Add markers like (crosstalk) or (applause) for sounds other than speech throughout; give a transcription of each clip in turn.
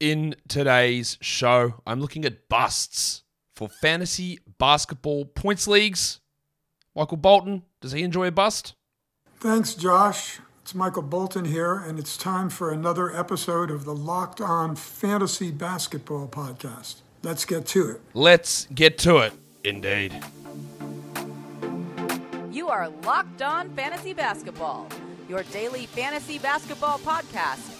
in today's show, I'm looking at busts for fantasy basketball points leagues. Michael Bolton, does he enjoy a bust? Thanks, Josh. It's Michael Bolton here, and it's time for another episode of the Locked On Fantasy Basketball Podcast. Let's get to it. Let's get to it, indeed. You are Locked On Fantasy Basketball, your daily fantasy basketball podcast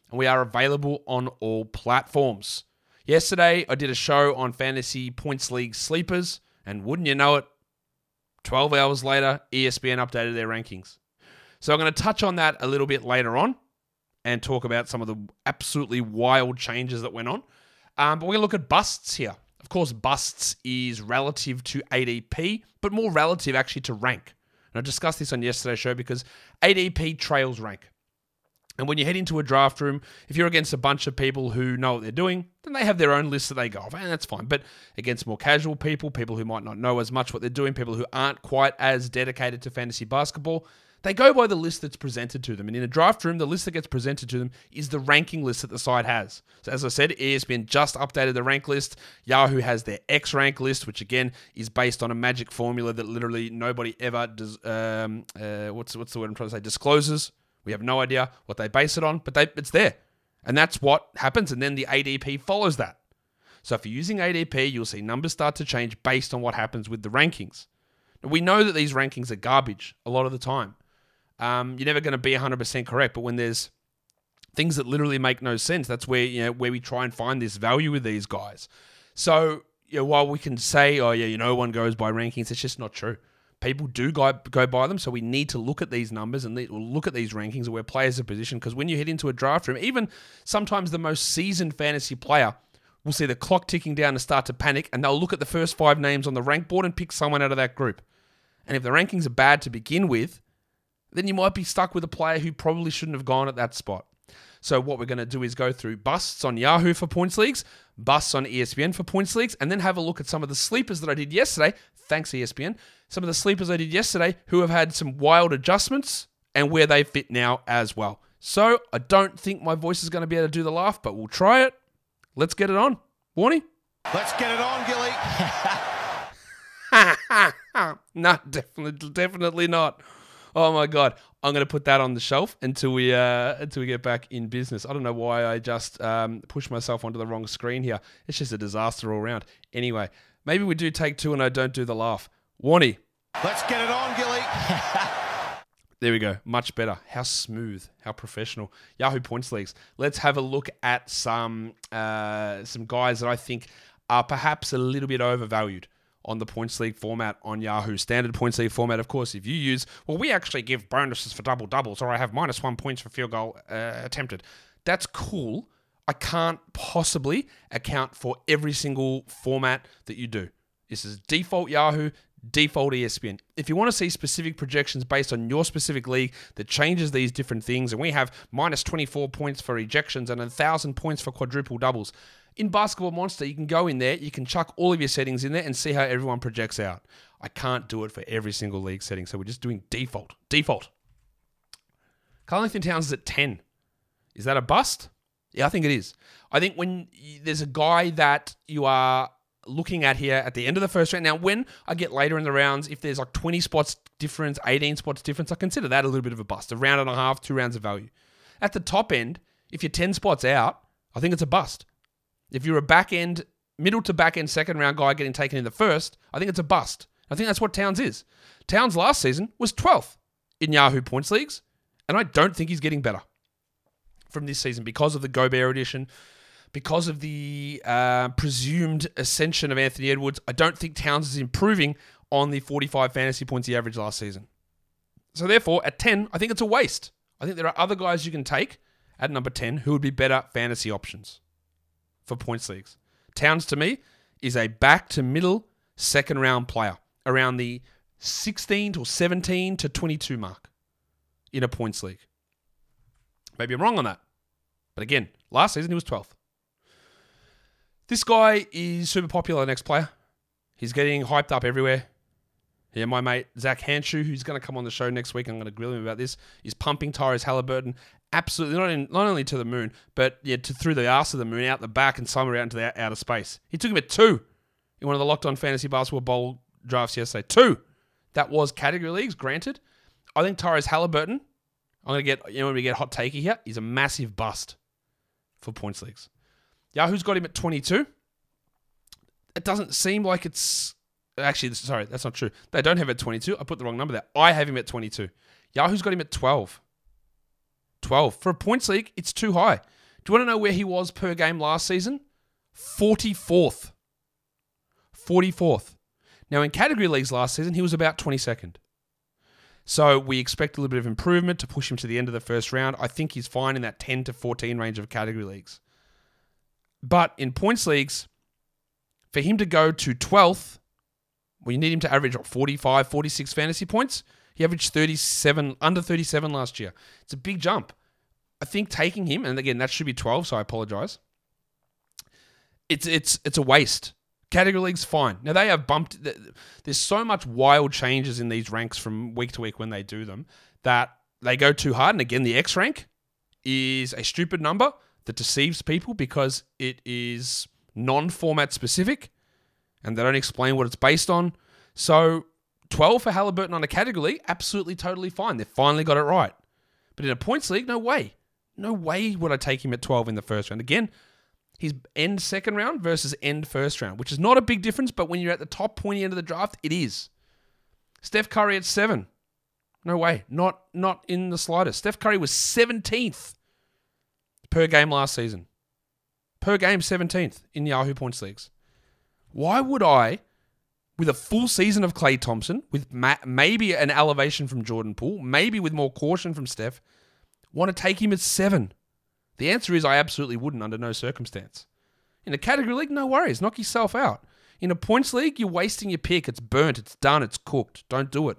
and we are available on all platforms. Yesterday, I did a show on Fantasy Points League sleepers, and wouldn't you know it, 12 hours later, ESPN updated their rankings. So I'm going to touch on that a little bit later on and talk about some of the absolutely wild changes that went on. Um, but we're going to look at busts here. Of course, busts is relative to ADP, but more relative actually to rank. And I discussed this on yesterday's show because ADP trails rank. And when you head into a draft room, if you're against a bunch of people who know what they're doing, then they have their own list that they go off, and that's fine. But against more casual people, people who might not know as much what they're doing, people who aren't quite as dedicated to fantasy basketball, they go by the list that's presented to them. And in a draft room, the list that gets presented to them is the ranking list that the site has. So, as I said, ESPN just updated the rank list. Yahoo has their X rank list, which again is based on a magic formula that literally nobody ever does. Um, uh, what's what's the word I'm trying to say? Discloses. We have no idea what they base it on, but they, it's there. And that's what happens. And then the ADP follows that. So if you're using ADP, you'll see numbers start to change based on what happens with the rankings. We know that these rankings are garbage a lot of the time. Um, you're never going to be 100% correct, but when there's things that literally make no sense, that's where you know where we try and find this value with these guys. So you know, while we can say, oh yeah, you know, one goes by rankings, it's just not true people do go, go by them. So we need to look at these numbers and look at these rankings where players are positioned. Because when you head into a draft room, even sometimes the most seasoned fantasy player will see the clock ticking down and start to panic, and they'll look at the first five names on the rank board and pick someone out of that group. And if the rankings are bad to begin with, then you might be stuck with a player who probably shouldn't have gone at that spot. So what we're going to do is go through busts on Yahoo for points leagues, busts on ESPN for points leagues, and then have a look at some of the sleepers that I did yesterday. Thanks ESPN some of the sleepers I did yesterday who have had some wild adjustments and where they fit now as well. So I don't think my voice is going to be able to do the laugh, but we'll try it. Let's get it on. Warnie? Let's get it on, Gilly. (laughs) no, definitely, definitely not. Oh my god, I'm going to put that on the shelf until we uh, until we get back in business. I don't know why I just um, pushed myself onto the wrong screen here. It's just a disaster all around. Anyway, maybe we do take two and I don't do the laugh. Warnie. Let's get it on, Gilly. (laughs) there we go. Much better. How smooth. How professional. Yahoo Points Leagues. Let's have a look at some uh, some guys that I think are perhaps a little bit overvalued on the points league format on Yahoo. Standard points league format, of course, if you use, well, we actually give bonuses for double doubles, or I have minus one points for field goal uh, attempted. That's cool. I can't possibly account for every single format that you do. This is default Yahoo, default ESPN. If you want to see specific projections based on your specific league that changes these different things, and we have minus 24 points for ejections and 1,000 points for quadruple doubles. In Basketball Monster, you can go in there, you can chuck all of your settings in there and see how everyone projects out. I can't do it for every single league setting, so we're just doing default. Default. Karl-Anthony Towns is at 10. Is that a bust? Yeah, I think it is. I think when there's a guy that you are looking at here at the end of the first round. Now, when I get later in the rounds, if there's like 20 spots difference, 18 spots difference, I consider that a little bit of a bust. A round and a half, two rounds of value. At the top end, if you're 10 spots out, I think it's a bust. If you're a back end, middle to back end second round guy getting taken in the first, I think it's a bust. I think that's what Towns is. Towns last season was 12th in Yahoo points leagues, and I don't think he's getting better from this season because of the Gobert edition, because of the uh, presumed ascension of Anthony Edwards, I don't think Towns is improving on the 45 fantasy points he averaged last season. So therefore, at 10, I think it's a waste. I think there are other guys you can take at number 10 who would be better fantasy options. for points leagues. Towns to me is a back to middle second round player around the 16 to 17 to 22 mark in a points league. Maybe I'm wrong on that. But again, last season he was 12th. This guy is super popular, next player. He's getting hyped up everywhere. Yeah, my mate Zach Hanshu, who's going to come on the show next week, I'm going to grill him about this, is pumping Tyrese Halliburton absolutely not in, not only to the moon, but yeah, to through the arse of the moon, out the back, and somewhere out into the outer space. He took him at two in one of the locked on fantasy basketball bowl drafts yesterday. Two. That was category leagues, granted. I think Tyrese Halliburton, I'm gonna get you know when we get hot takey here, he's a massive bust for points leagues. Yahoo's got him at 22. It doesn't seem like it's actually sorry, that's not true. They don't have him at 22. I put the wrong number there. I have him at 22. Yahoo's got him at 12. 12. For a points league, it's too high. Do you want to know where he was per game last season? 44th. 44th. Now, in category leagues last season, he was about 22nd. So we expect a little bit of improvement to push him to the end of the first round. I think he's fine in that 10 to 14 range of category leagues. But in points leagues, for him to go to 12th, well, you need him to average what, 45, 46 fantasy points. He averaged 37, under 37 last year. It's a big jump. I think taking him, and again, that should be 12, so I apologize. It's it's it's a waste. Category leagues fine. Now they have bumped. There's so much wild changes in these ranks from week to week when they do them that they go too hard. And again, the X rank is a stupid number that deceives people because it is non-format specific, and they don't explain what it's based on. So 12 for Halliburton on a category absolutely totally fine. They've finally got it right. But in a points league, no way. No way would I take him at 12 in the first round. Again, his end second round versus end first round, which is not a big difference, but when you're at the top pointy end of the draft, it is. Steph Curry at seven. No way. Not not in the slightest. Steph Curry was 17th per game last season. Per game 17th in Yahoo points leagues. Why would I with a full season of Klay Thompson, with ma- maybe an elevation from Jordan Poole, maybe with more caution from Steph, want to take him at seven? The answer is I absolutely wouldn't under no circumstance. In a category league, no worries, knock yourself out. In a points league, you're wasting your pick. It's burnt, it's done, it's cooked. Don't do it.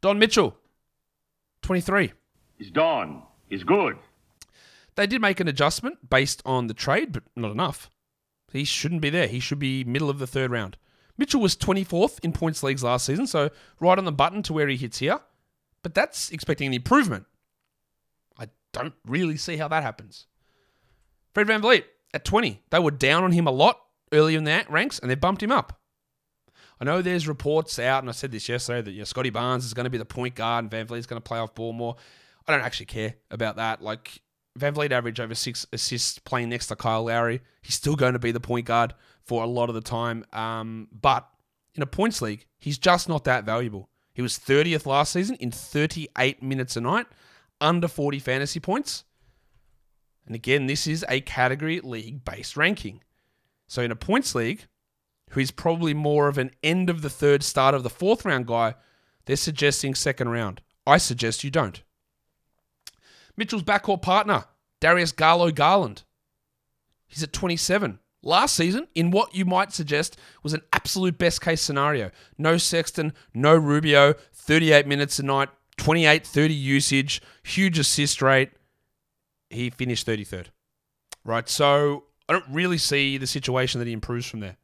Don Mitchell, 23. He's done. He's good. They did make an adjustment based on the trade, but not enough. He shouldn't be there. He should be middle of the third round. Mitchell was 24th in points leagues last season, so right on the button to where he hits here. But that's expecting an improvement. Don't really see how that happens. Fred VanVleet at 20. They were down on him a lot early in the ranks, and they bumped him up. I know there's reports out, and I said this yesterday, that you know, Scotty Barnes is going to be the point guard and VanVleet's going to play off ball more. I don't actually care about that. Like, VanVleet averaged over six assists playing next to Kyle Lowry. He's still going to be the point guard for a lot of the time. Um, but in a points league, he's just not that valuable. He was 30th last season in 38 minutes a night, under 40 fantasy points. And again, this is a category league based ranking. So in a points league, who is probably more of an end of the third, start of the fourth round guy, they're suggesting second round. I suggest you don't. Mitchell's backcourt partner, Darius Garlo Garland. He's at 27 last season in what you might suggest was an absolute best case scenario. No Sexton, no Rubio, 38 minutes a night, 28 30 usage, huge assist rate. He finished 33rd. Right. So I don't really see the situation that he improves from there.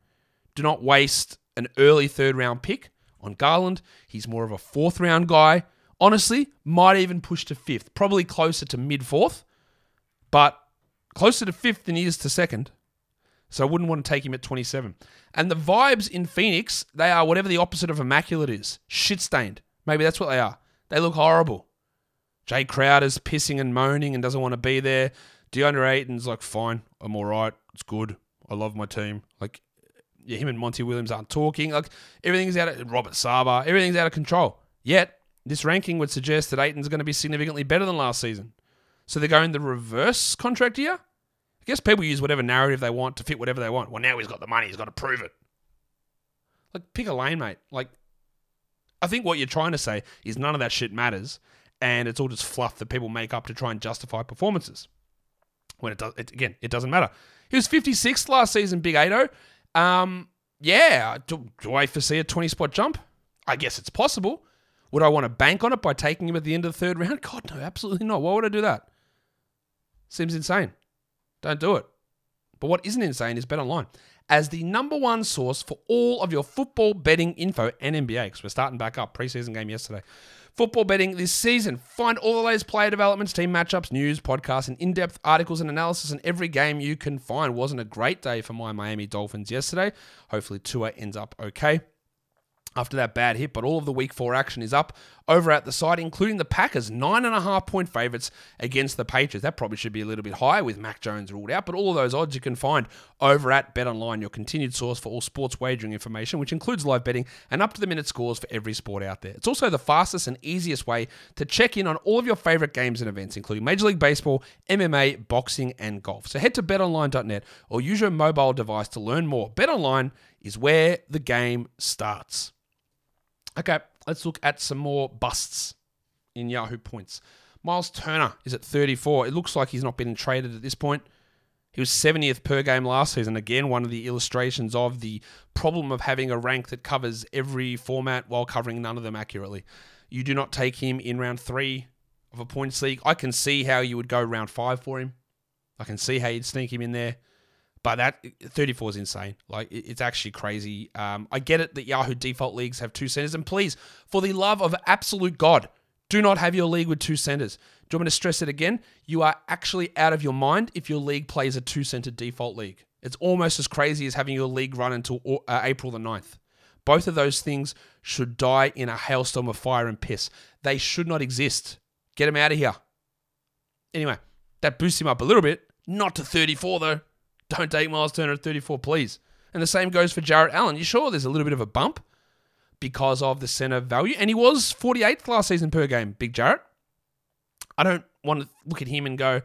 Do not waste an early third round pick on Garland. He's more of a fourth round guy. Honestly, might even push to fifth, probably closer to mid fourth, but closer to fifth than he is to second. So I wouldn't want to take him at 27. And the vibes in Phoenix, they are whatever the opposite of immaculate is shit stained. Maybe that's what they are. They look horrible. Jae Crowder's pissing and moaning and doesn't want to be there. DeAndre Ayton's like, fine, I'm all right. It's good. I love my team. Like, yeah, him and Monty Williams aren't talking. Like, everything's out of Robert Sarver, everything's out of control. Yet, this ranking would suggest that Ayton's going to be significantly better than last season. So they're going the reverse contract year? I guess people use whatever narrative they want to fit whatever they want. Well, now he's got the money, he's got to prove it. Like, pick a lane, mate. Like, I think what you're trying to say is none of that shit matters, and it's all just fluff that people make up to try and justify performances. when it does it, again it doesn't matter. He was 56th last season big 80 um yeah do, do i foresee a 20 spot jump? I guess it's possible. Would i want to bank on it by taking him at the end of the third round? (laughs) God no absolutely not. Why would i do that? Seems insane. Don't do it. But what isn't insane is bet online as the number one source for all of your football betting info and nba because we're starting back up preseason game yesterday football betting this season. Find all the latest player developments, team matchups, news, podcasts, and in depth articles and analysis in every game you can find. Wasn't a great day for my Miami Dolphins yesterday. Hopefully, Tua ends up okay after that bad hit, but all of the week four action is up over at the site, including the Packers, nine and a half point favorites against the Patriots. That probably should be a little bit higher with Mac Jones ruled out, but all of those odds you can find over at BetOnline, your continued source for all sports wagering information, which includes live betting and up to the minute scores for every sport out there. It's also the fastest and easiest way to check in on all of your favorite games and events, including Major League Baseball, MMA, boxing, and golf. So head to betonline.net or use your mobile device to learn more. BetOnline is where the game starts. Okay, let's look at some more busts in Yahoo points. Miles Turner is at 34. It looks like he's not been traded at this point. He was 70th per game last season. Again, one of the illustrations of the problem of having a rank that covers every format while covering none of them accurately. You do not take him in round three of a points league. I can see how you would go round five for him. I can see how you'd sneak him in there. But that 34 is insane. Like it's actually crazy. Um, I get it that Yahoo default leagues have two centers, and please, for the love of absolute God, do not have your league with two centers. Do you want me to stress it again? You are actually out of your mind if your league plays a two center default league. It's almost as crazy as having your league run until uh, April the 9th. Both of those things should die in a hailstorm of fire and piss. They should not exist. Get them out of here. Anyway, that boosts him up a little bit. Not to 34 though. Don't take Miles Turner at 34, please. And the same goes for Jarrett Allen. You sure there's a little bit of a bump because of the center value? And he was 48th last season per game, Big Jarrett. I don't want to look at him and go,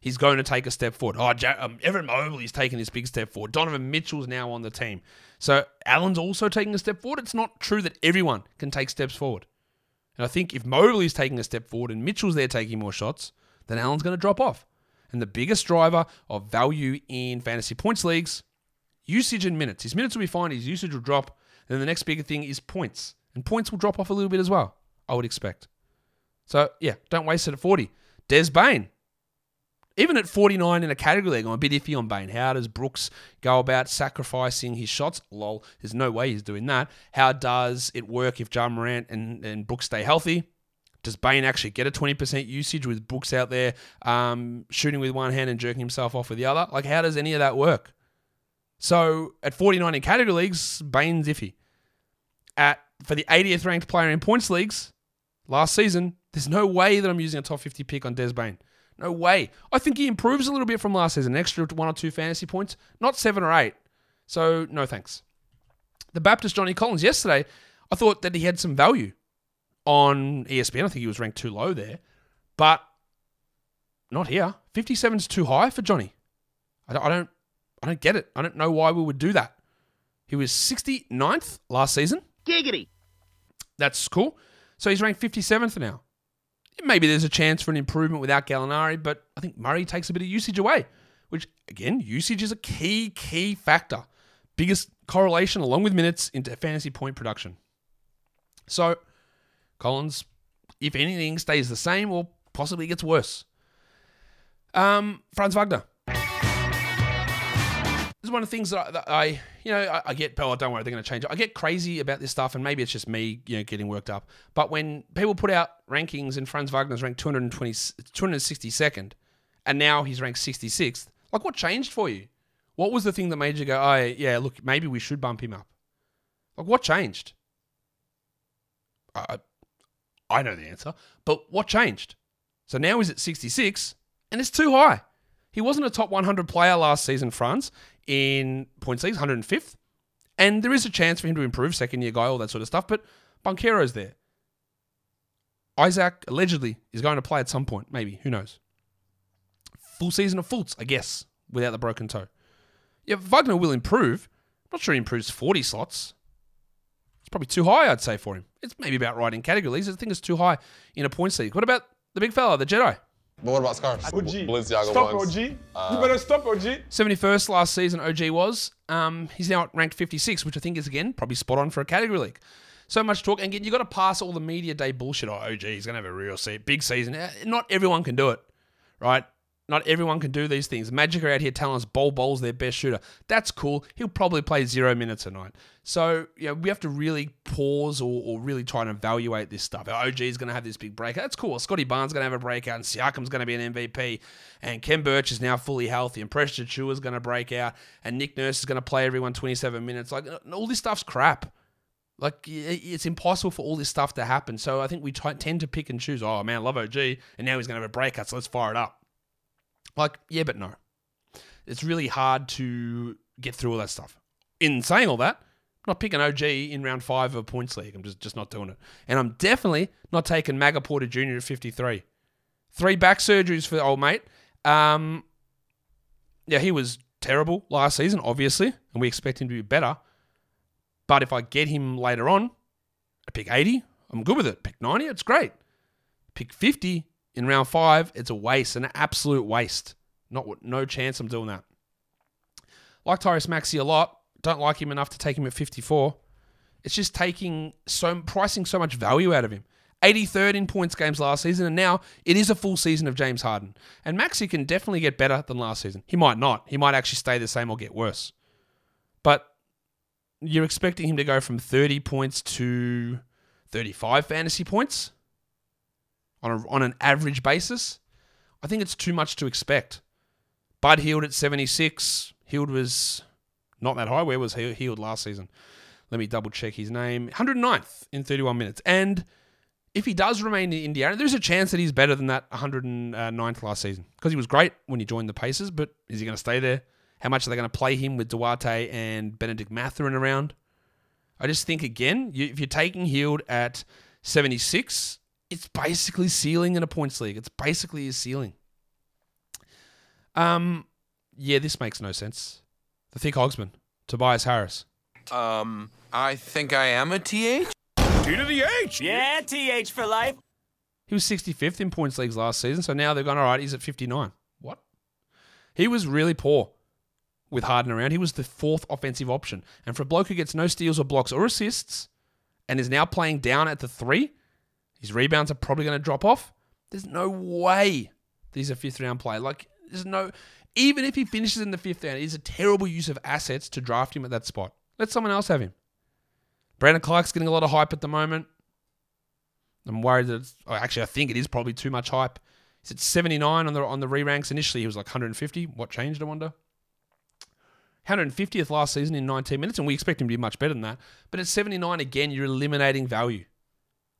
he's going to take a step forward. Oh, Jar- um, Evan Mobley's taking this big step forward. Donovan Mitchell's now on the team. So Allen's also taking a step forward. It's not true that everyone can take steps forward. And I think if Mobley's taking a step forward and Mitchell's there taking more shots, then Allen's going to drop off. And the biggest driver of value in fantasy points leagues, usage and minutes. His minutes will be fine, his usage will drop. Then the next bigger thing is points. And points will drop off a little bit as well, I would expect. So, yeah, don't waste it at 40. Des Bane. Even at 49 in a category league, I'm a bit iffy on Bane. How does Brooks go about sacrificing his shots? Lol, there's no way he's doing that. How does it work if Ja Morant and, and Brooks stay healthy? Does Bane actually get a 20% usage with Brooks out there um, shooting with one hand and jerking himself off with the other? Like, how does any of that work? So at 49 in category leagues, Bane's iffy. At for the 80th ranked player in points leagues last season, there's no way that I'm using a top 50 pick on Des Bane. No way. I think he improves a little bit from last season, an extra one or two fantasy points, not seven or eight. So no thanks. The Baptist Johnny Collins yesterday, I thought that he had some value on ESPN. I think he was ranked too low there, but not here. 57 is too high for Johnny. I don't, I don't, I don't get it. I don't know why we would do that. He was 69th last season. Giggity. That's cool. So he's ranked 57th now. Maybe there's a chance for an improvement without Gallinari, but I think Murray takes a bit of usage away, which, again, usage is a key, key factor. Biggest correlation, along with minutes, into fantasy point production. So Collins, if anything, stays the same or possibly gets worse. Um, Franz Wagner. This is one of the things that I, that I you know, I, I, get, oh, don't worry, they're going to change it. I get crazy about this stuff, and maybe it's just me, you know, getting worked up. But when people put out rankings and Franz Wagner's ranked 220, 262nd, and now he's ranked 66th, like what changed for you? What was the thing that made you go, oh, yeah, look, maybe we should bump him up? Like what changed? I, I know the answer. But what changed? So now he's at 66, and it's too high. He wasn't a top 100 player last season, Franz, in points leagues, 105th. And there is a chance for him to improve, second year guy, all that sort of stuff. But Banchero's there. Isaac allegedly is going to play at some point, maybe. Who knows? Full season of Fultz, I guess, without the broken toe. Yeah, Wagner will improve. I'm not sure he improves 40 slots. It's probably too high, I'd say, for him. It's maybe about right in categories. I think it's too high in a points league. What about the big fella, the Jedi? But what about scarves? OG. Balenciaga stop ones. OG. you better stop OG. 71st last season, OG was. Um, he's now ranked 56, which I think is, again, probably spot on for a category league. So much talk. And again, you've got to pass all the media day bullshit. Oh, OG, he's going to have a real se- big season. Eh, Not everyone can do it, right? Not everyone can do these things. Magic are out here telling us Bol Bol's their best shooter. That's cool. He'll probably play zero minutes a night. So, you know, we have to really pause or, or really try and evaluate this stuff. Our OG is going to have this big breakout. That's cool. Scotty Barnes is going to have a breakout, and Siakam's going to be an MVP, and Khem Birch is now fully healthy, and Precious Achiuwa is going to break out, and Nick Nurse is going to play everyone 27 minutes. Like, all this stuff's crap. Like it's impossible for all this stuff to happen. So I think we t- tend to pick and choose. Oh man, I love OG, and now he's going to have a breakout. So let's fire it up. Like yeah, but no, it's really hard to get through all that stuff. In saying all that, I'm not picking OG in round five of points league. I'm just just not doing it, and I'm definitely not taking Maga Porter Jr. at 53. Three back surgeries for the old mate. Um, yeah, he was terrible last season, obviously, and we expect him to be better. But if I get him later on, I pick 80, I'm good with it. Pick 90, it's great. Pick 50 in round five, it's a waste, an absolute waste. Not no chance I'm doing that. Like Tyrese Maxey a lot. Don't like him enough to take him at 54. It's just taking so pricing so much value out of him. 83rd in points games last season, and now it is a full season of James Harden. And Maxey can definitely get better than last season. He might not. He might actually stay the same or get worse. But you're expecting him to go from 30 points to 35 fantasy points on, a, on an average basis. I think it's too much to expect. Bud Hield at 76. Hield was not that high. Where was he Hield last season? Let me double check his name. 109th in 31 minutes. And if he does remain in Indiana, there's a chance that he's better than that 109th last season because he was great when he joined the Pacers. But is he going to stay there? How much are they going to play him with Duarte and Bennedict Mathurin around? I just think again, you, if you're taking Hield at 76, it's basically ceiling in a points league. It's basically his ceiling. Um, yeah, this makes no sense. The thick Hogsman, Tobias Harris. Um, I think I am a TH. T to the H. Yeah, TH for life. He was 65th in points leagues last season, so now they've gone, all right, he's at 59. What? He was really poor with Harden around. He was the fourth offensive option. And for a bloke who gets no steals or blocks or assists and is now playing down at the three, his rebounds are probably going to drop off. There's no way he's a fifth round player. Like, there's no. Even if he finishes in the fifth round, it is a terrible use of assets to draft him at that spot. Let someone else have him. Brandon Clarke's getting a lot of hype at the moment. I'm worried that it's, oh, actually I think it is probably too much hype. He's at 79 on the on the re ranks. Initially he was like 150. What changed? I wonder. 150th last season in 19 minutes, and we expect him to be much better than that. But at 79 again, you're eliminating value.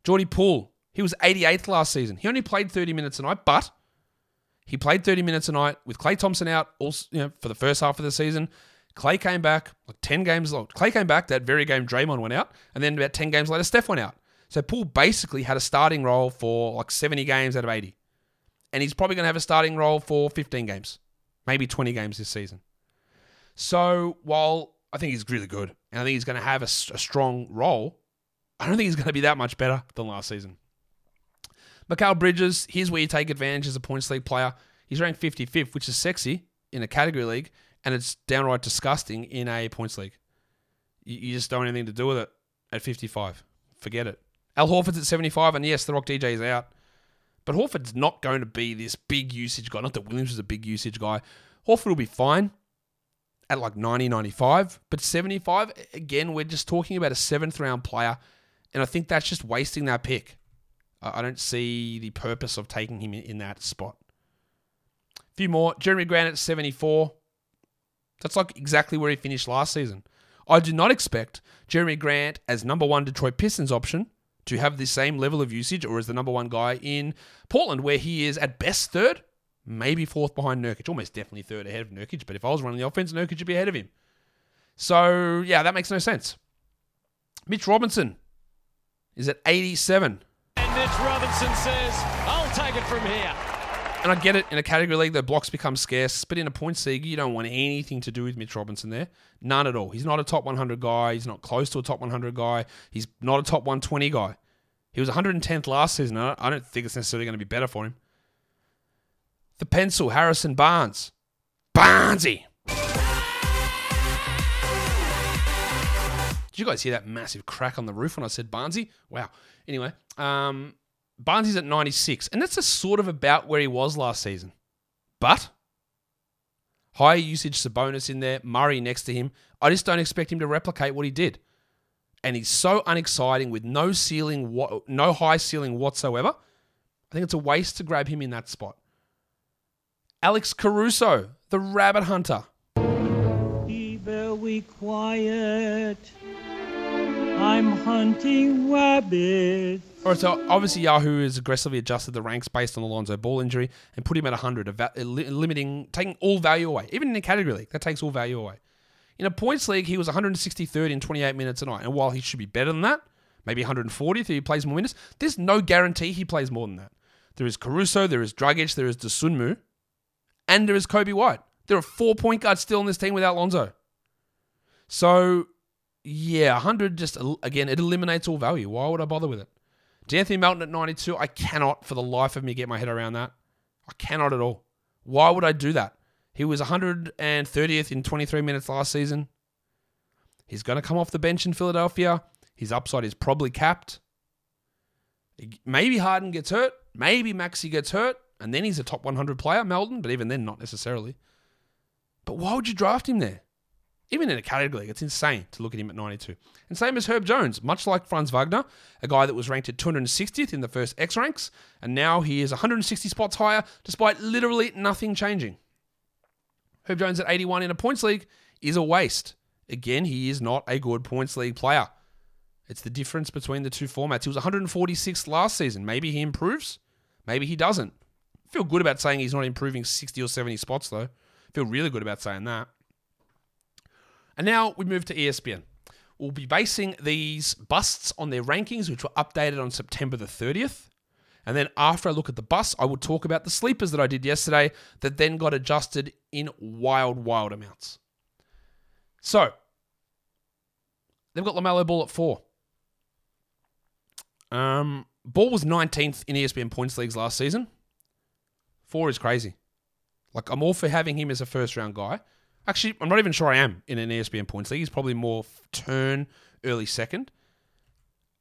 Jordy Poole, he was 88th last season. He only played 30 minutes a night, but he played 30 minutes a night with Klay Thompson out also, you know, for the first half of the season. Klay came back, like 10 games long. Klay came back that very game Draymond went out, and then about 10 games later, Steph went out. So Poole basically had a starting role for like 70 games out of 80. And he's probably going to have a starting role for 15 games, maybe 20 games this season. So while I think he's really good, and I think he's going to have a strong role, I don't think he's going to be that much better than last season. Mikal Bridges, here's where you take advantage as a points league player. He's ranked 55th, which is sexy in a category league, and it's downright disgusting in a points league. You, you just don't want anything to do with it at 55. Forget it. Al Horford's at 75, and yes, the Rock DJ is out. But Horford's not going to be this big usage guy. Not that Williams is a big usage guy. Horford will be fine at like 90, 95. But 75, again, we're just talking about a seventh round player. And I think that's just wasting that pick. I don't see the purpose of taking him in- in that spot. A few more. Jerami Grant at 74. That's like exactly where he finished last season. I do not expect Jerami Grant as number one Detroit Pistons option to have the same level of usage or as the number one guy in Portland, where he is at best third, maybe fourth behind Nurkic, almost definitely third ahead of Nurkic. But if I was running the offense, Nurkic would be ahead of him. So yeah, that makes no sense. Mitch Robinson is at 87. And Mitch Robinson says, I'll take it from here. And I get it in a category league, the blocks become scarce, but in a points league, you don't want anything to do with Mitch Robinson there. None at all. He's not a top 100 guy. He's not close to a top 100 guy. He's not a top 120 guy. He was 110th last season. I don't think it's necessarily going to be better for him. The pencil, Harrison Barnes. Barnesy. Did you guys hear that massive crack on the roof when I said Barnsey? Wow. Anyway, um, Barnesy's at 96, and that's a sort of about where he was last season. But higher usage Sabonis in there, Murray next to him. I just don't expect him to replicate what he did. And he's so unexciting with no ceiling, no high ceiling whatsoever. I think it's a waste to grab him in that spot. Alex Caruso, the rabbit hunter. Be very quiet. I'm hunting rabbits. All right, so obviously Yahoo has aggressively adjusted the ranks based on Alonzo Ball injury and put him at 100, eva- limiting, taking all value away. Even in a category league, that takes all value away. In a points league, he was 163rd in 28 minutes a night. And while he should be better than that, maybe 140 if he plays more minutes, there's no guarantee he plays more than that. There is Caruso, there is Dragic, there is Dosunmu, and there is Coby White. There are four point guards still in this team without Lonzo. So, yeah, 100 just, again, it eliminates all value. Why would I bother with it? D'Anthony Melton at 92, I cannot for the life of me get my head around that. I cannot at all. Why would I do that? He was 130th in 23 minutes last season. He's going to come off the bench in Philadelphia. His upside is probably capped. Maybe Harden gets hurt. Maybe Maxey gets hurt. And then he's a top 100 player, Melton, but even then, not necessarily. But why would you draft him there? Even in a category league, it's insane to look at him at 92. And same as Herb Jones, much like Franz Wagner, a guy that was ranked at 260th in the first X ranks, and now he is 160 spots higher despite literally nothing changing. Herb Jones at 81 in a points league is a waste. Again, he is not a good points league player. It's the difference between the two formats. He was 146th last season. Maybe he improves, maybe he doesn't. I feel good about saying he's not improving 60 or 70 spots, though. I feel really good about saying that. And now we move to ESPN. We'll be basing these busts on their rankings, which were updated on September the 30th. And then after I look at the bus, I will talk about the sleepers that I did yesterday that then got adjusted in wild, wild amounts. So, they've got LaMelo Ball at four. Um, Ball was 19th in ESPN points leagues last season. Four is crazy. Like, I'm all for having him as a first round guy. Actually, I'm not even sure I am in an ESPN points league. He's probably more turn early second.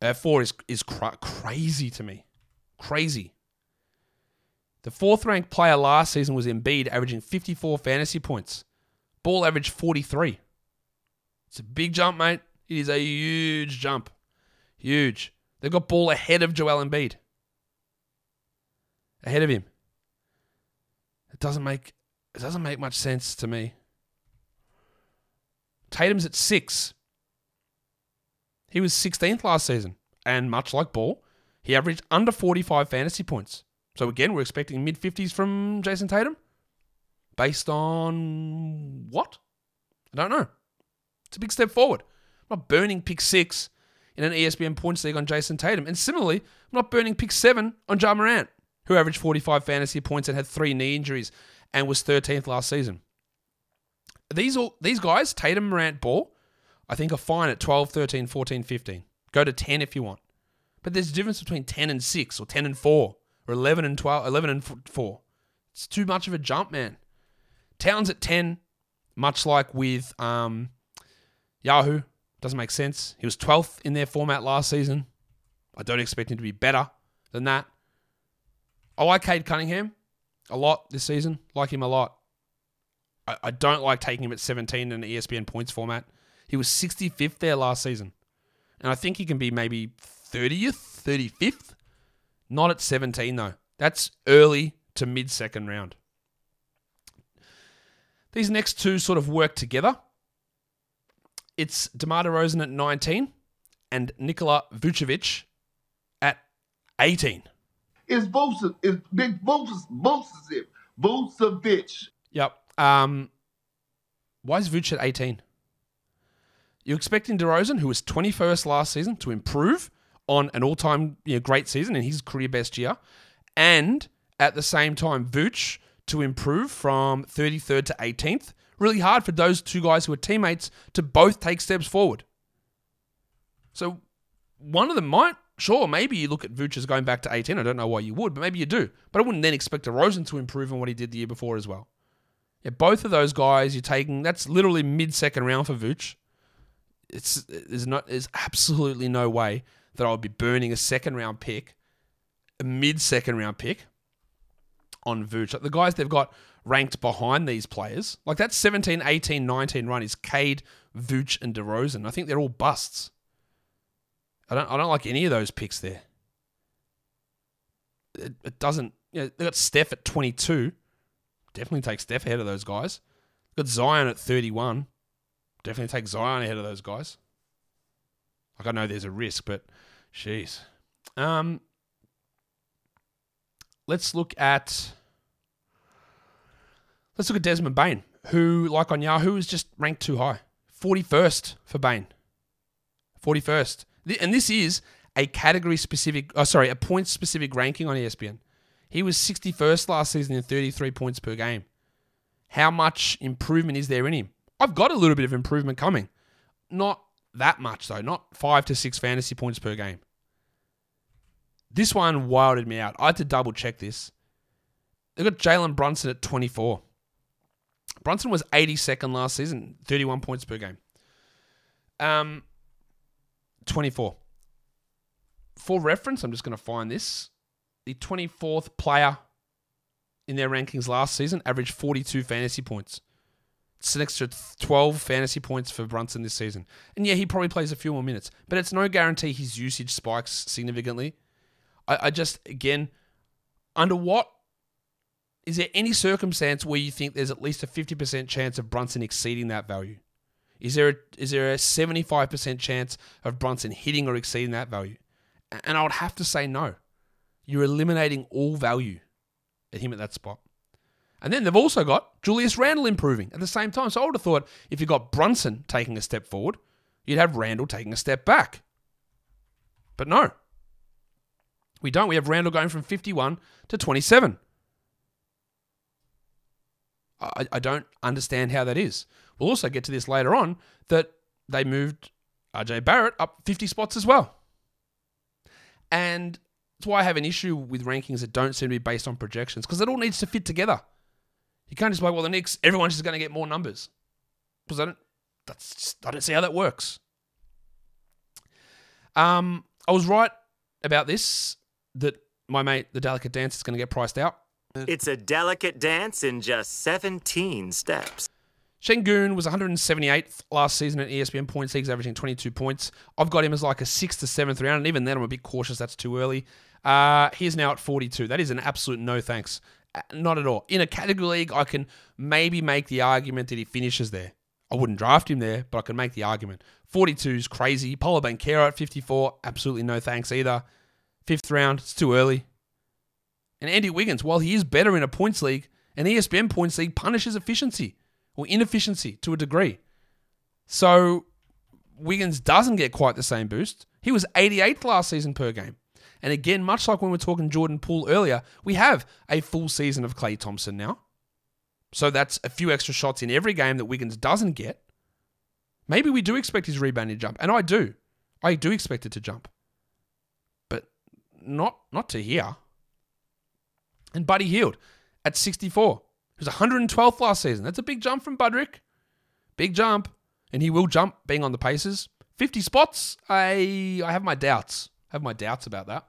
Uh, four is is cra- crazy to me, crazy. The fourth ranked player last season was Embiid, averaging 54 fantasy points. Ball averaged 43. It's a big jump, mate. It is a huge jump, huge. They've got Ball ahead of Joel Embiid, ahead of him. It doesn't make it doesn't make much sense to me. Tatum's at six. He was 16th last season, and much like Ball, he averaged under 45 fantasy points. So again, we're expecting mid 50s from Jayson Tatum. Based on what? I don't know. It's a big step forward. I'm not burning pick six in an ESPN points league on Jayson Tatum. And similarly, I'm not burning pick seven on Ja Morant, who averaged 45 fantasy points and had three knee injuries and was 13th last season. These all these guys, Tatum, Morant, Ball, I think are fine at 12, 13, 14, 15. Go to 10 if you want. But there's a difference between 10 and 6 or 10 and 4 or 11 and 12, 11 and 4. It's too much of a jump, man. Towns at 10, much like with um, Yahoo, doesn't make sense. He was 12th in their format last season. I don't expect him to be better than that. I like Cade Cunningham a lot this season. Like him a lot. I, I don't like taking him at 17 in the E ESPN points format. He was 65th there last season. And I think he can be maybe 30th, 35th. Not at 17, though. That's early to mid second round. These next two sort of work together. It's DeMar DeRozan at 19 and Nikola Vucevic at 18. It's Vucevic. It's Big Vucevic. Vucevic. Yep. Um, why is Vuce at 18? You're expecting DeRozan, who was 21st last season, to improve on an all-time you know, great season in his career best year, and at the same time, Vooch to improve from 33rd to 18th. Really hard for those two guys who are teammates to both take steps forward. So one of them might sure, maybe you look at Vooch as going back to 18. I don't know why you would, but maybe you do. But I wouldn't then expect DeRozan to improve on what he did the year before as well. Yeah, both of those guys you're taking, that's literally mid second round for Vooch. It's there's not there's absolutely no way that I would be burning a second round pick, a mid second round pick on Vooch. Like the guys they've got ranked behind these players, like that 17, 18, 19 run is Cade, Vooch, and DeRozan. I think they're all busts. I don't I don't like any of those picks there. It, it doesn't you know, they got Steph at 22. Definitely take Steph ahead of those guys. Got Zion at 31. Definitely take Zion ahead of those guys. Like I know there's a risk, but jeez. Um, let's look at let's look at Desmond Bane, who, like on Yahoo, is just ranked too high. 41st for Bane. 41st. And this is a category specific, oh, sorry, a point specific ranking on ESPN. He was 61st last season in 33 points per game. How much improvement is there in him? I've got a little bit of improvement coming. Not that much, though. Not five to six fantasy points per game. This one wilded me out. I had to double check this. They got Jalen Brunson at 24. Brunson was 82nd last season, 31 points per game. Um, 24. For reference, I'm just going to find this. The 24th player in their rankings last season averaged 42 fantasy points. It's an extra 12 fantasy points for Brunson this season. And yeah, he probably plays a few more minutes, but it's no guarantee his usage spikes significantly. I, I just, again, under what is there any circumstance where you think there's at least a 50% chance of Brunson exceeding that value? Is there a, is there a 75% chance of Brunson hitting or exceeding that value? And I would have to say no. You're eliminating all value at him at that spot. And then they've also got Julius Randle improving at the same time. So I would have thought if you got Brunson taking a step forward, you'd have Randle taking a step back. But no. We don't. We have Randle going from 51 to 27. I, I don't understand how that is. We'll also get to this later on that they moved RJ Barrett up 50 spots as well. And that's why I have an issue with rankings that don't seem to be based on projections because it all needs to fit together. You can't just be like, well, the Knicks, everyone's just going to get more numbers because I don't. That's just, I don't see how that works. Um, I was right about this that my mate, the delicate dance, is going to get priced out. It's a delicate dance in just 17 steps. Sengun was 178th last season at ESPN points leagues, averaging 22 points. I've got him as like a sixth to seventh round, and even then I'm a bit cautious. That's too early. Uh, now at 42. That is an absolute no thanks. Uh, not at all. In a category league, I can maybe make the argument that he finishes there. I wouldn't draft him there, but I can make the argument. 42 is crazy. Paolo Banchero at 54, absolutely no thanks either. Fifth round, it's too early. And Andy Wiggins, while he is better in a points league, an ESPN points league punishes efficiency or inefficiency to a degree. So Wiggins doesn't get quite the same boost. He was 88th last season per game. And again, much like when we were talking Jordan Poole earlier, we have a full season of Klay Thompson now. So that's a few extra shots in every game that Wiggins doesn't get. Maybe we do expect his rebounding to jump, and I do. I do expect it to jump. But not not to here. And Buddy Hield at 64. He was 112th last season. That's a big jump from Budrick. Big jump. And he will jump being on the paces. 50 spots. I I have my doubts. Have my doubts about that.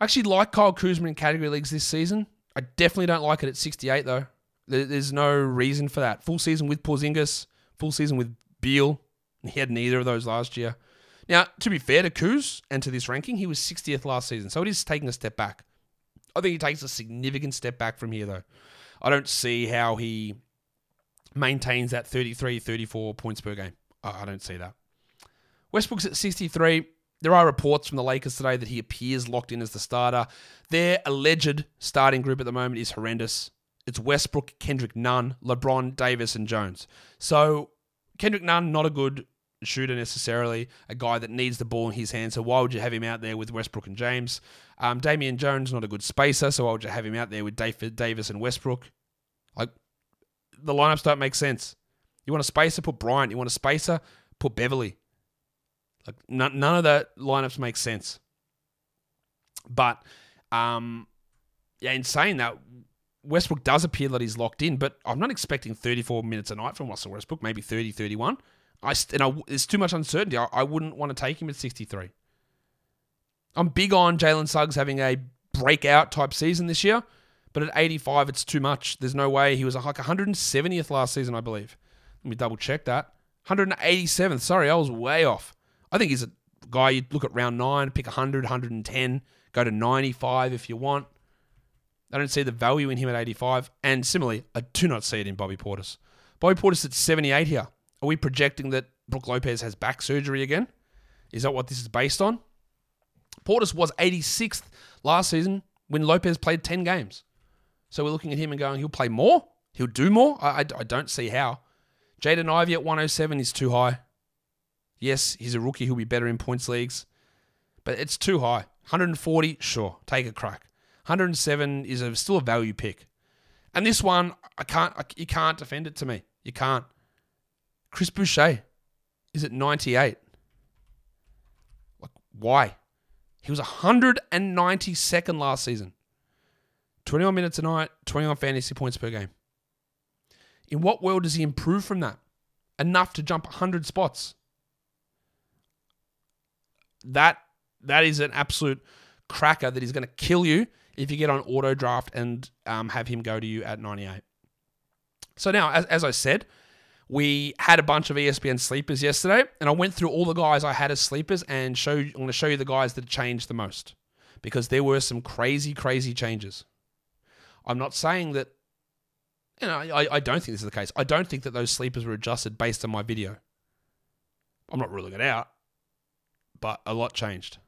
I actually like Kyle Kuzma in category leagues this season. I definitely don't like it at 68 though. There's no reason for that. Full season with Porzingis, full season with Beal. He had neither of those last year. Now, to be fair to Kuz and to this ranking, he was 60th last season, so it is taking a step back. I think he takes a significant step back from here, though. I don't see how he maintains that 33, 34 points per game. I don't see that. Westbrook's at 63. There are reports from the Lakers today that he appears locked in as the starter. Their alleged starting group at the moment is horrendous. It's Westbrook, Kendrick Nunn, LeBron, Davis, and Jones. So Kendrick Nunn, not a good shooter necessarily, a guy that needs the ball in his hands. So why would you have him out there with Westbrook and James? Um, Damian Jones, not a good spacer. So why would you have him out there with Davis and Westbrook? Like the lineups don't make sense. You want a spacer, put Bryant. You want a spacer, put Beverley. Like none, none of that lineups make sense. But um, yeah, in saying that, Westbrook does appear that he's locked in, but I'm not expecting 34 minutes a night from Russell Westbrook, maybe 30, 31. I, and I, there's too much uncertainty. I, I wouldn't want to take him at 63. I'm big on Jalen Suggs having a breakout type season this year, but at 85, it's too much. There's no way. He was like 170th last season, I believe. Let me double check that. 187th. Sorry, I was way off. I think he's a guy you'd look at round nine, pick 100, 110, go to 95 if you want. I don't see the value in him at 85. And similarly, I do not see it in Bobby Portis. Bobby Portis at 78 here. Are we projecting that Brook Lopez has back surgery again? Is that what this is based on? Portis was 86th last season when Lopez played 10 games. So we're looking at him and going, he'll play more? He'll do more? I, I, I don't see how. Jaden Ivey at 107 is too high. Yes, he's a rookie. He'll be better in points leagues. But it's too high. 140, sure, take a crack. 107 is a, still a value pick. And this one, I can't. I, you can't defend it to me. You can't. Chris Boucher is at 98. Like, why? He was 192nd last season. 21 minutes a night, 21 fantasy points per game. In what world does he improve from that? Enough to jump 100 spots. That that is an absolute cracker that is going to kill you if you get on auto draft and um, have him go to you at 98. So now, as, as I said, we had a bunch of ESPN sleepers yesterday, and I went through all the guys I had as sleepers and show. I'm going to show you the guys that changed the most because there were some crazy, crazy changes. I'm not saying that. You know, I, I don't think this is the case. I don't think that those sleepers were adjusted based on my video. I'm not ruling it out, but a lot changed.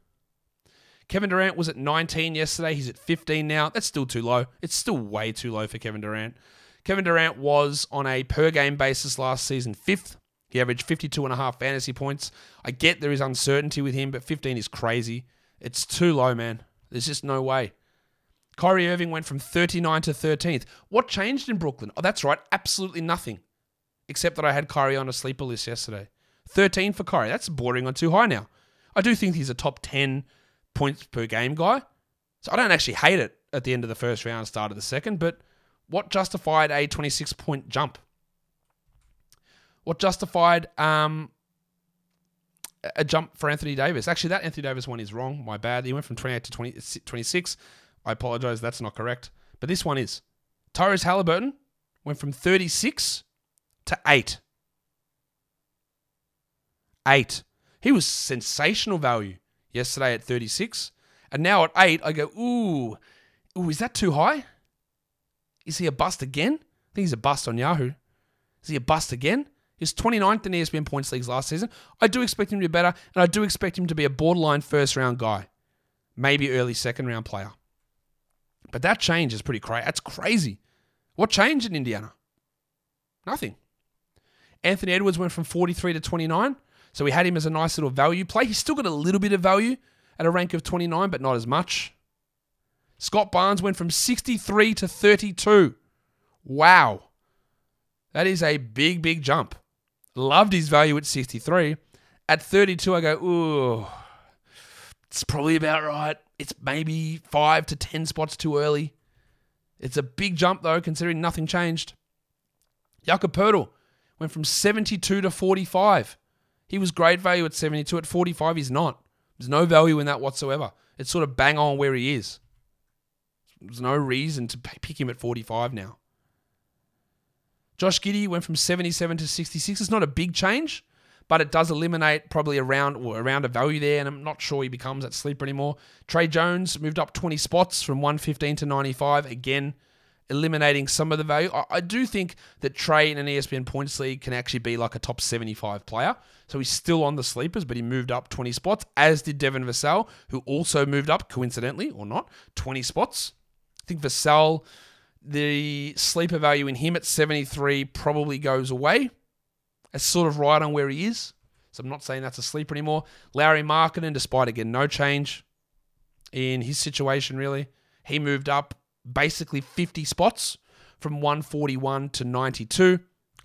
Kevin Durant was at 19 yesterday. He's at 15 now. That's still too low. It's still way too low for Kevin Durant. Kevin Durant was on a per game basis last season fifth. He averaged 52 and a half fantasy points. I get there is uncertainty with him, but 15 is crazy. It's too low, man. There's just no way. Kyrie Irving went from 39 to 13th. What changed in Brooklyn? Oh, that's right, absolutely nothing. Except that I had Kyrie on a sleeper list yesterday. 13 for Kyrie. That's bordering on too high now. I do think he's a top 10 points per game guy. So I don't actually hate it at the end of the first round, start of the second, but what justified a 26 point jump? What justified um, a jump for Anthony Davis? Actually, that Anthony Davis one is wrong. My bad. He went from 28 to 20, 26. I apologize. That's not correct. But this one is. Tyrese Halliburton went from 36 to 8. 8. He was sensational value yesterday at 36. And now at 8, I go, ooh, ooh, is that too high? Is he a bust again? I think he's a bust on Yahoo. Is he a bust again? He's was 29th in ESPN points leagues last season. I do expect him to be better, and I do expect him to be a borderline first round guy, maybe early second round player. But that change is pretty crazy. That's crazy. What changed in Indiana? Nothing. Anthony Edwards went from 43 to 29, so we had him as a nice little value play. He's still got a little bit of value at a rank of 29, but not as much. Scottie Barnes went from 63 to 32. Wow. That is a big, big jump. Loved his value at 63. At 32, I go, ooh, it's probably about right. It's maybe five to 10 spots too early. It's a big jump, though, considering nothing changed. Jakob Poeltl went from 72 to 45. He was great value at 72. At 45, he's not. There's no value in that whatsoever. It's sort of bang on where he is. There's no reason to pick him at 45 now. Josh Giddey went from 77 to 66. It's not a big change, but it does eliminate probably around around a value there, and I'm not sure he becomes that sleeper anymore. Tre Jones moved up 20 spots from 115 to 95. Again, eliminating some of the value. I, I do think that Tre in an ESPN points league can actually be like a top 75 player. So he's still on the sleepers, but he moved up 20 spots, as did Devin Vassell, who also moved up, coincidentally or not, 20 spots. I think Vassell, the sleeper value in him at 73 probably goes away. It's sort of right on where he is. So I'm not saying that's a sleeper anymore. Lauri Markkanen, despite again no change in his situation, really, he moved up basically 50 spots from 141 to 92.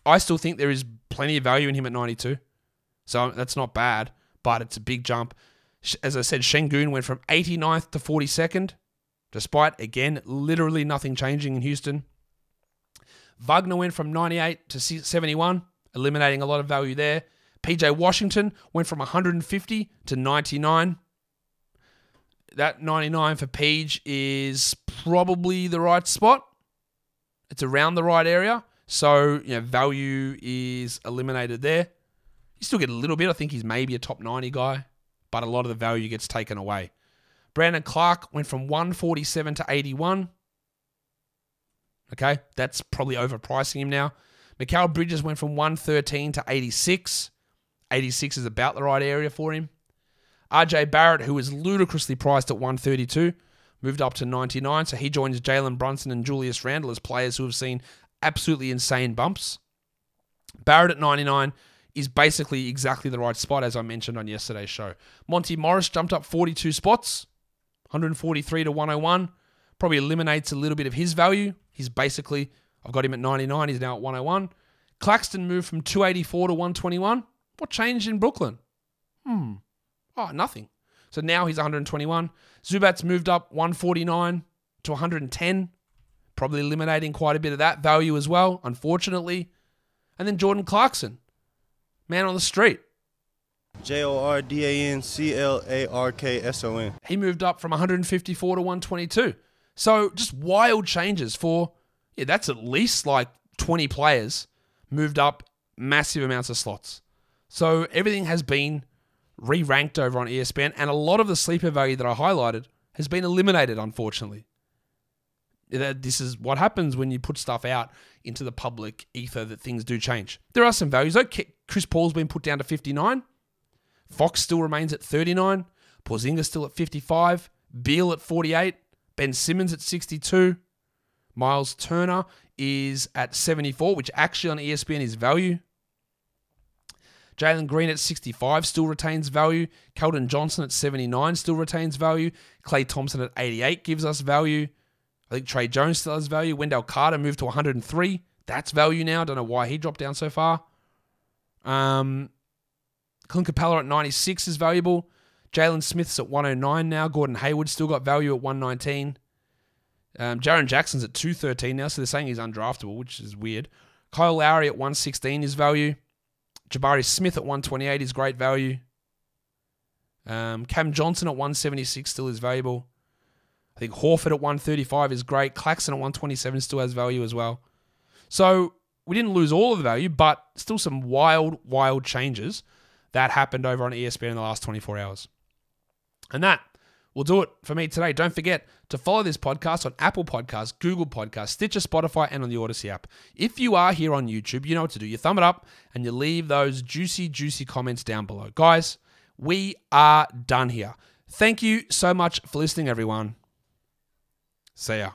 I still think there is plenty of value in him at 92. So that's not bad. but it's a big jump. As I said, Sengun went from 89th to 42nd, despite, again, literally nothing changing in Houston. Wagner went from 98 to 71, eliminating a lot of value there. PJ Washington went from 150 to 99. That 99 for Page is probably the right spot. It's around the right area. So, you know, value is eliminated there. You still get a little bit. I think he's maybe a top 90 guy, but a lot of the value gets taken away. Brandon Clarke went from 147 to 81. Okay, that's probably overpricing him now. Mikal Bridges went from 113 to 86. 86 is about the right area for him. RJ Barrett, who was ludicrously priced at 132, moved up to 99. So he joins Jalen Brunson and Julius Randle as players who have seen absolutely insane bumps. Barrett at 99 is basically exactly the right spot, as I mentioned on yesterday's show. Monte Morris jumped up 42 spots, 143 to 101. Probably eliminates a little bit of his value. He's basically, I've got him at 99. He's now at 101. Claxton moved from 284 to 121. What changed in Brooklyn? Hmm. Oh, nothing. So now he's 121. Zubac's moved up 149 to 110, probably eliminating quite a bit of that value as well, unfortunately. And then Jordan Clarkson, man on the street. J O R D A N C L A R K S O N. He moved up from 154 to 122. So just wild changes for, yeah, that's at least like 20 players moved up massive amounts of slots. So everything has been re ranked over on ESPN, and a lot of the sleeper value that I highlighted has been eliminated, unfortunately. This is what happens when you put stuff out into the public ether that things do change. There are some values. though. Chris Paul's been put down to 59. Fox still remains at 39. Porzingis still at 55. Beal at 48. Ben Simmons at 62. Miles Turner is at 74, which actually on ESPN is value. Jalen Green at 65 still retains value. Keldon Johnson at 79 still retains value. Klay Thompson at 88 gives us value. I think Tre Jones still has value. Wendell Carter moved to 103. That's value now. Don't know why he dropped down so far. Um, Clint Capela at 96 is valuable. Jalen Smith's at 109 now. Gordon Hayward still got value at 119. Um, Jaren Jackson's at 213 now, so they're saying he's undraftable, which is weird. Kyle Lowry at 116 is value. Jabari Smith at 128 is great value. Um, Cam Johnson at 176 still is valuable. I think Horford at 135 is great. Claxton at 127 still has value as well. So we didn't lose all of the value, but still some wild, wild changes that happened over on ESPN in the last 24 hours. And that will do it for me today. Don't forget to follow this podcast on Apple Podcasts, Google Podcasts, Stitcher, Spotify, and on the Odyssey app. If you are here on YouTube, you know what to do. You thumb it up and you leave those juicy, juicy comments down below. Guys, we are done here. Thank you so much for listening, everyone. See ya.